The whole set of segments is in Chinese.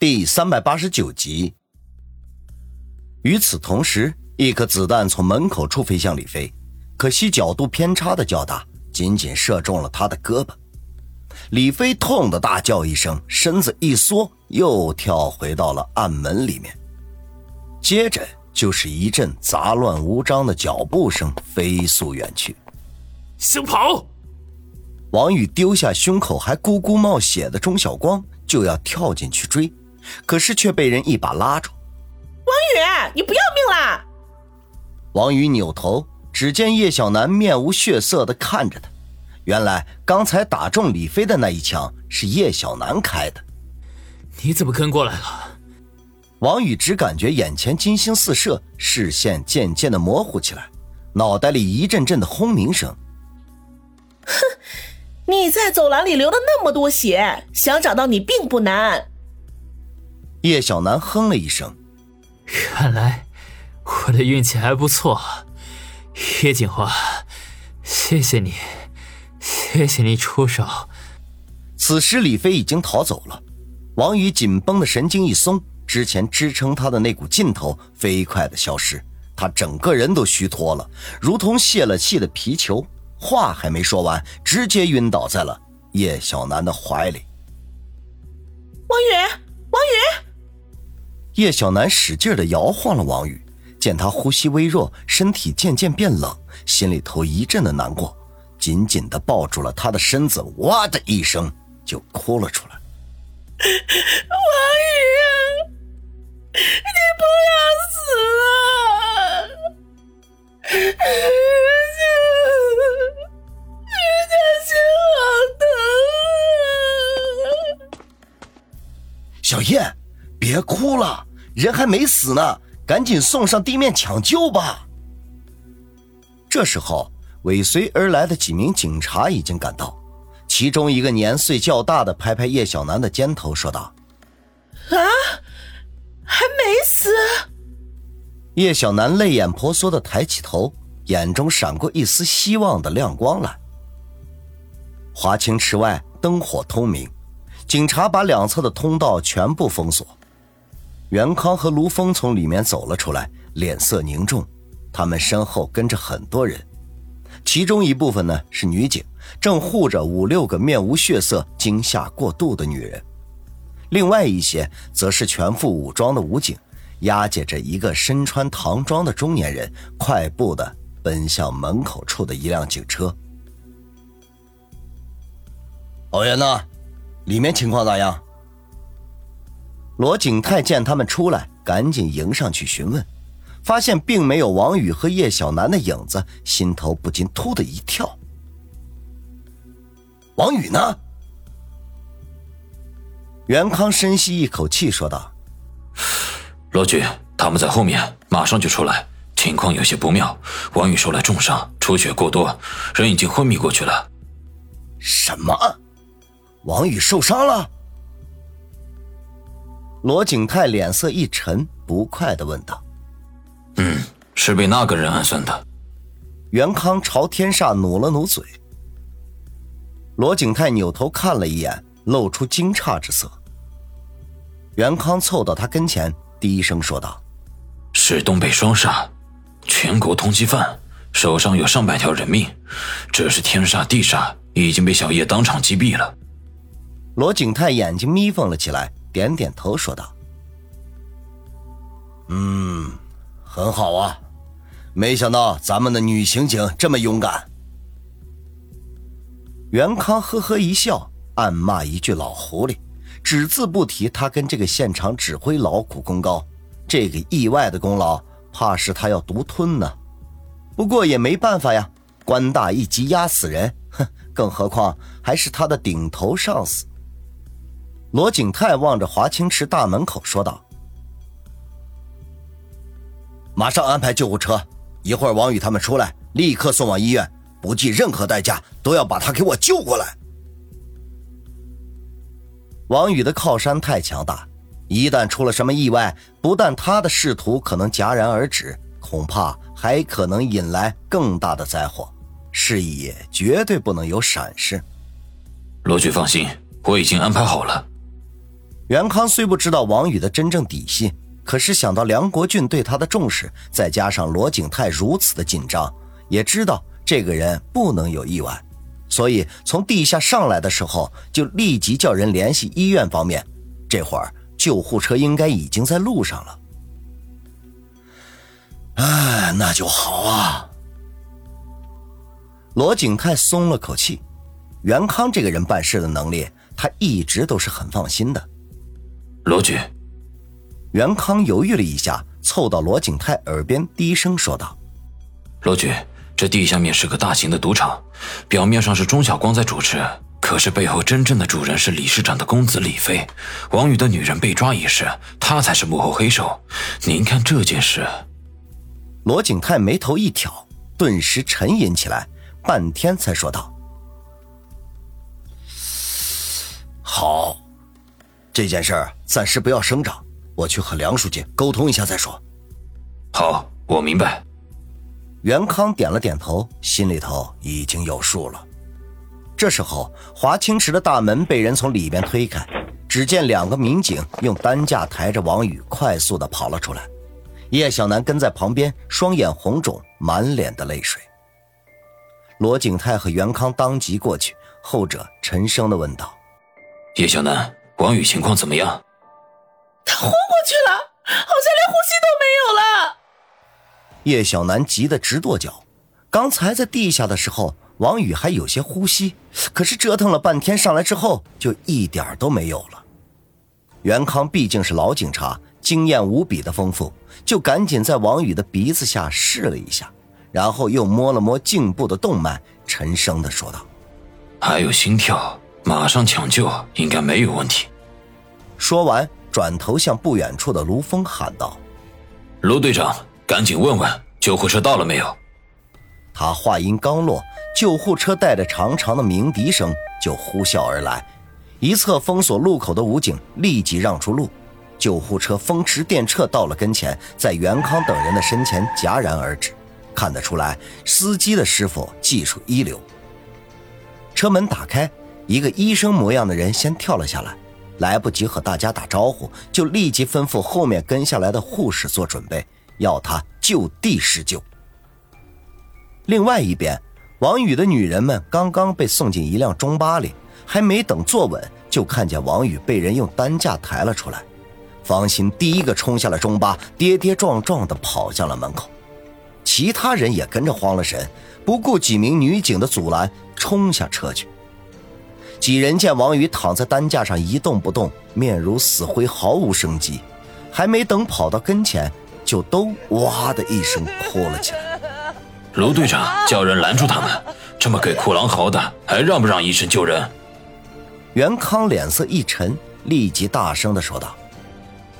第三百八十九集。与此同时，一颗子弹从门口处飞向李飞，可惜角度偏差的较大，仅仅射中了他的胳膊。李飞痛的大叫一声，身子一缩，又跳回到了暗门里面。接着就是一阵杂乱无章的脚步声飞速远去。想跑！王宇丢下胸口还咕咕冒血的钟晓光，就要跳进去追，可是却被人一把拉住。王宇，你不要命啦！王宇扭头，只见叶小楠面无血色的看着他。原来刚才打中李飞的那一枪是叶小楠开的。你怎么跟过来了？王宇只感觉眼前金星四射，视线渐渐的模糊起来，脑袋里一阵阵的轰鸣声。哼，你在走廊里流了那么多血，想找到你并不难。叶小楠哼了一声，看来我的运气还不错。叶锦华，谢谢你。谢谢你出手。此时李飞已经逃走了，王宇紧绷的神经一松，之前支撑他的那股劲头飞快的消失，他整个人都虚脱了，如同泄了气的皮球。话还没说完，直接晕倒在了叶小楠的怀里。王宇，王宇！叶小楠使劲的摇晃了王宇，见他呼吸微弱，身体渐渐变冷，心里头一阵的难过。紧紧的抱住了他的身子，哇的一声就哭了出来。王宇，你不要死啊！人家，人家心好疼啊！小叶，别哭了，人还没死呢，赶紧送上地面抢救吧。这时候。尾随而来的几名警察已经赶到，其中一个年岁较大的拍拍叶小楠的肩头，说道：“啊，还没死？”叶小楠泪眼婆娑的抬起头，眼中闪过一丝希望的亮光来。华清池外灯火通明，警察把两侧的通道全部封锁。袁康和卢峰从里面走了出来，脸色凝重，他们身后跟着很多人。其中一部分呢是女警，正护着五六个面无血色、惊吓过度的女人；另外一些则是全副武装的武警，押解着一个身穿唐装的中年人，快步的奔向门口处的一辆警车。老袁呢？里面情况咋样？罗景泰见他们出来，赶紧迎上去询问。发现并没有王宇和叶小楠的影子，心头不禁突的一跳。王宇呢？袁康深吸一口气说道：“罗局，他们在后面，马上就出来，情况有些不妙。王宇受了重伤，出血过多，人已经昏迷过去了。”什么？王宇受伤了？罗景泰脸色一沉，不快的问道。嗯，是被那个人暗算的。袁康朝天煞努了努嘴。罗景泰扭头看了一眼，露出惊诧之色。袁康凑到他跟前，低声说道：“是东北双煞，全国通缉犯，手上有上百条人命。这是天煞地煞，已经被小叶当场击毙了。”罗景泰眼睛眯缝了起来，点点头说道：“嗯。”很好啊，没想到咱们的女刑警这么勇敢。袁康呵呵一笑，暗骂一句“老狐狸”，只字不提他跟这个现场指挥劳苦功高，这个意外的功劳，怕是他要独吞呢。不过也没办法呀，官大一级压死人，哼，更何况还是他的顶头上司。罗景泰望着华清池大门口说道。马上安排救护车，一会儿王宇他们出来，立刻送往医院，不计任何代价都要把他给我救过来。王宇的靠山太强大，一旦出了什么意外，不但他的仕途可能戛然而止，恐怕还可能引来更大的灾祸。事业绝对不能有闪失。罗局放心，我已经安排好了。袁康虽不知道王宇的真正底细，可是想到梁国俊对他的重视，再加上罗景泰如此的紧张，也知道这个人不能有意外，所以从地下上来的时候就立即叫人联系医院方面。这会儿救护车应该已经在路上了。哎，那就好啊。罗景泰松了口气，袁康这个人办事的能力，他一直都是很放心的。罗局，袁康犹豫了一下，凑到罗景泰耳边低声说道：“罗局，这地下面是个大型的赌场，表面上是钟晓光在主持，可是背后真正的主人是理事长的公子李飞。王宇的女人被抓一事，他才是幕后黑手。您看这件事。”罗景泰眉头一挑，顿时沉吟起来。半天才说道：“这件事儿暂时不要声张，我去和梁书记沟通一下再说。”好，我明白。袁康点了点头，心里头已经有数了。这时候，华清池的大门被人从里边推开，只见两个民警用担架抬着王宇快速的跑了出来，叶小楠跟在旁边，双眼红肿，满脸的泪水。罗景泰和袁康当即过去，后者沉声的问道：“叶小楠，王宇情况怎么样？”他昏过去了，好像连呼吸都没有了。叶小楠急得直跺脚。刚才在地下的时候，王宇还有些呼吸，可是折腾了半天上来之后，就一点都没有了。袁康毕竟是老警察，经验无比的丰富，就赶紧在王宇的鼻子下试了一下。然后又摸了摸颈部的动脉，沉声的说道：“还有心跳，马上抢救，应该没有问题。”说完，转头向不远处的卢峰喊道：“卢队长，赶紧问问救护车到了没有。”他话音刚落，救护车带着长长的鸣笛声就呼啸而来，一侧封锁路口的武警立即让出路，救护车风驰电掣到了跟前，在袁康等人的身前戛然而止。看得出来，司机的师傅技术一流。车门打开，一个医生模样的人先跳了下来，来不及和大家打招呼，就立即吩咐后面跟下来的护士做准备，要他就地施救。另外一边，王宇的女人们刚刚被送进一辆中巴里，还没等坐稳，就看见王宇被人用担架抬了出来。方心第一个冲下了中巴，跌跌撞撞地跑向了门口。其他人也跟着慌了神，不顾几名女警的阻拦，冲下车去。几人见王宇躺在担架上一动不动，面如死灰，毫无生机，还没等跑到跟前，就都哇的一声哭了起来。卢队长叫人拦住他们，这么给裤狼嚎的，还让不让医生救人？袁康脸色一沉，立即大声的说道：“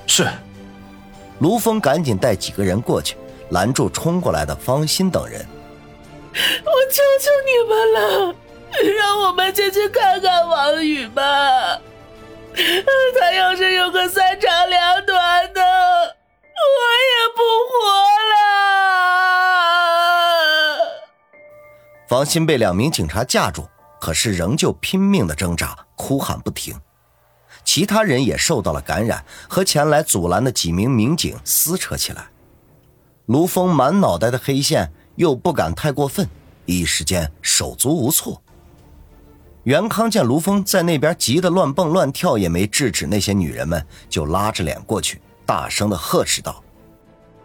是。”卢峰赶紧带几个人过去。拦住冲过来的方心等人，我求求你们了，让我们进去看看王宇吧。他要是有个三长两短的，我也不活了。方心被两名警察架住，可是仍旧拼命的挣扎，哭喊不停。其他人也受到了感染，和前来阻拦的几名民警撕扯起来。卢峰满脑袋的黑线，又不敢太过分，一时间手足无措。袁康见卢峰在那边急得乱蹦乱跳，也没制止那些女人们，就拉着脸过去，大声的呵斥道：“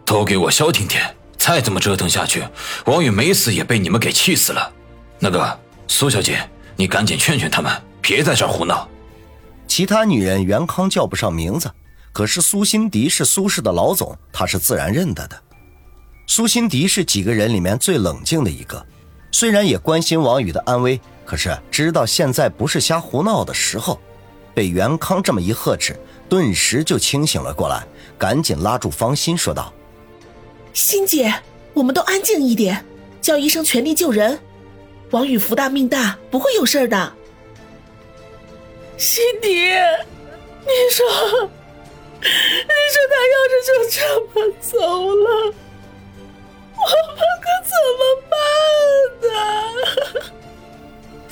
都给我消停点！再这么折腾下去，王宇没死也被你们给气死了。那个苏小姐，你赶紧劝劝他们，别在这儿胡闹。”其他女人袁康叫不上名字，可是苏辛迪是苏氏的老总，他是自然认得的。苏辛迪是几个人里面最冷静的一个，虽然也关心王宇的安危，可是知道现在不是瞎胡闹的时候。被袁康这么一呵斥，顿时就清醒了过来，赶紧拉住方心说道：“欣姐，我们都安静一点，叫医生全力救人。王宇福大命大，不会有事的。”欣迪，你说，你说他要是就这么走了？我们可怎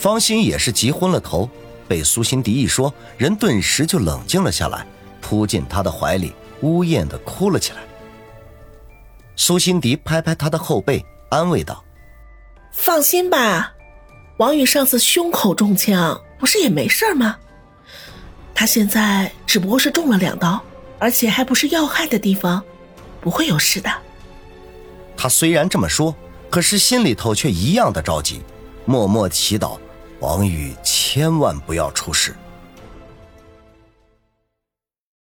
方心也是急昏了头，被苏心迪一说，人顿时就冷静了下来，扑进他的怀里，呜咽的哭了起来。苏辛迪拍拍他的后背，安慰道：“放心吧，王宇上次胸口中枪，不是也没事吗？他现在只不过是中了两刀，而且还不是要害的地方，不会有事的。”他虽然这么说，可是心里头却一样的着急，默默祈祷王宇千万不要出事。